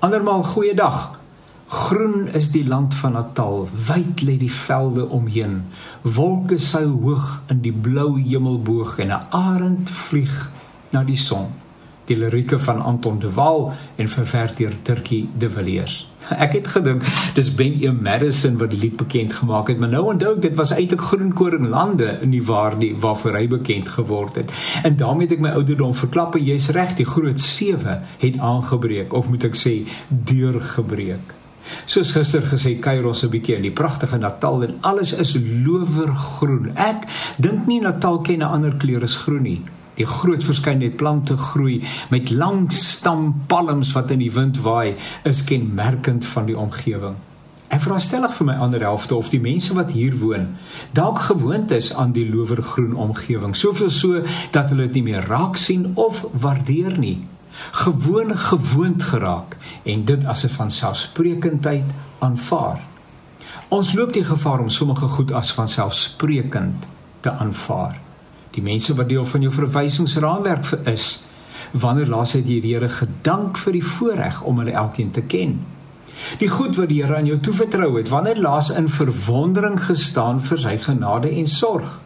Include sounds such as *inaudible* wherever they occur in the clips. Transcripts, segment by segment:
Andermal goeiedag. Groen is die land van Natal, wyd lê die velde omheen. Wolke seil hoog in die blou hemelboog en 'n arend vlieg na die son. Die lirieke van Anton de Waal en verwerk deur Turkie de Villiers. *laughs* Ek het gedink dis Ben E Madison wat die lied bekend gemaak het, maar nou onthou ek dit was eintlik Groenkoringlande in die waar die waarvoor hy bekend geword het. En daarmee het ek my ouderdom verklap en jy's reg, die groot 7 het aangebreek of moet ek sê deurgebreek. Soos gister gesê kuier ons 'n bietjie in die pragtige Natal en alles is lowergroen. Ek dink nie Natal ken 'n ander kleur as groen nie. Die groot verskeidenheid plante groei met lang stampalms wat in die wind waai, is kenmerkend van die omgewing. Ek vra stellig vir my ander helfte of die mense wat hier woon dalk gewoond is aan die lowergroen omgewing, soveel so dat hulle dit nie meer raak sien of waardeer nie. Gewoon gewoond geraak en dit as 'n vanselfsprekendheid aanvaar. Ons loop die gevaar om sommige goed as vanselfsprekend te aanvaar die mense wat deel van jou verwysingsraamwerk is wanneer laas het die Here gedank vir die voorreg om hulle elkeen te ken? Die goed wat die Here aan jou toevertrou het wanneer laas in verwondering gestaan vir sy genade en sorg?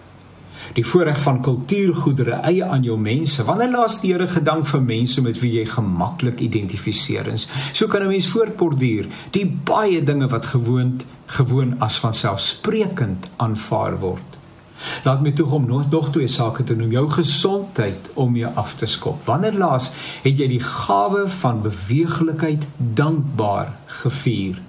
Die voorreg van kultuurgoedere eie aan jou mense wanneer laas die Here gedank vir mense met wie jy gemaklik identifiseer is? So kan 'n mens voortborduur die baie dinge wat gewoond gewoon as van selfsprekend aanvaar word Laat my toe om nog nog twee sake te noem. Jou gesondheid om jou af te skop. Wanneer laas het jy die gawe van beweeglikheid dankbaar gevier?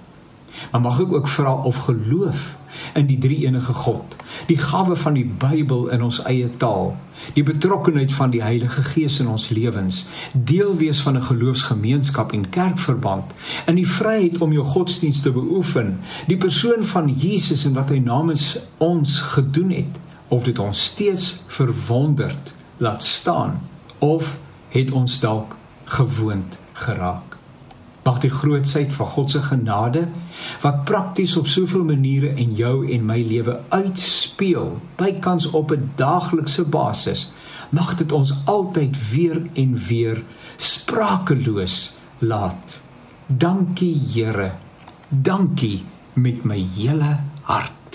Maar mag ek ook vra of geloof in die drie enige God, die gawe van die Bybel in ons eie taal, die betrokkenheid van die Heilige Gees in ons lewens, deel wees van 'n geloofsgemeenskap en kerkverband, in die vryheid om jou godsdienst te beoefen, die persoon van Jesus en wat hy namens ons gedoen het, of dit ons steeds verwonderd laat staan of het ons dalk gewoond geraak. Mag die grootsheid van God se genade wat prakties op soveel maniere in jou en my lewe uitspeel, bykans op 'n daaglikse basis, mag dit ons altyd weer en weer sprakeloos laat. Dankie Here. Dankie met my hele hart.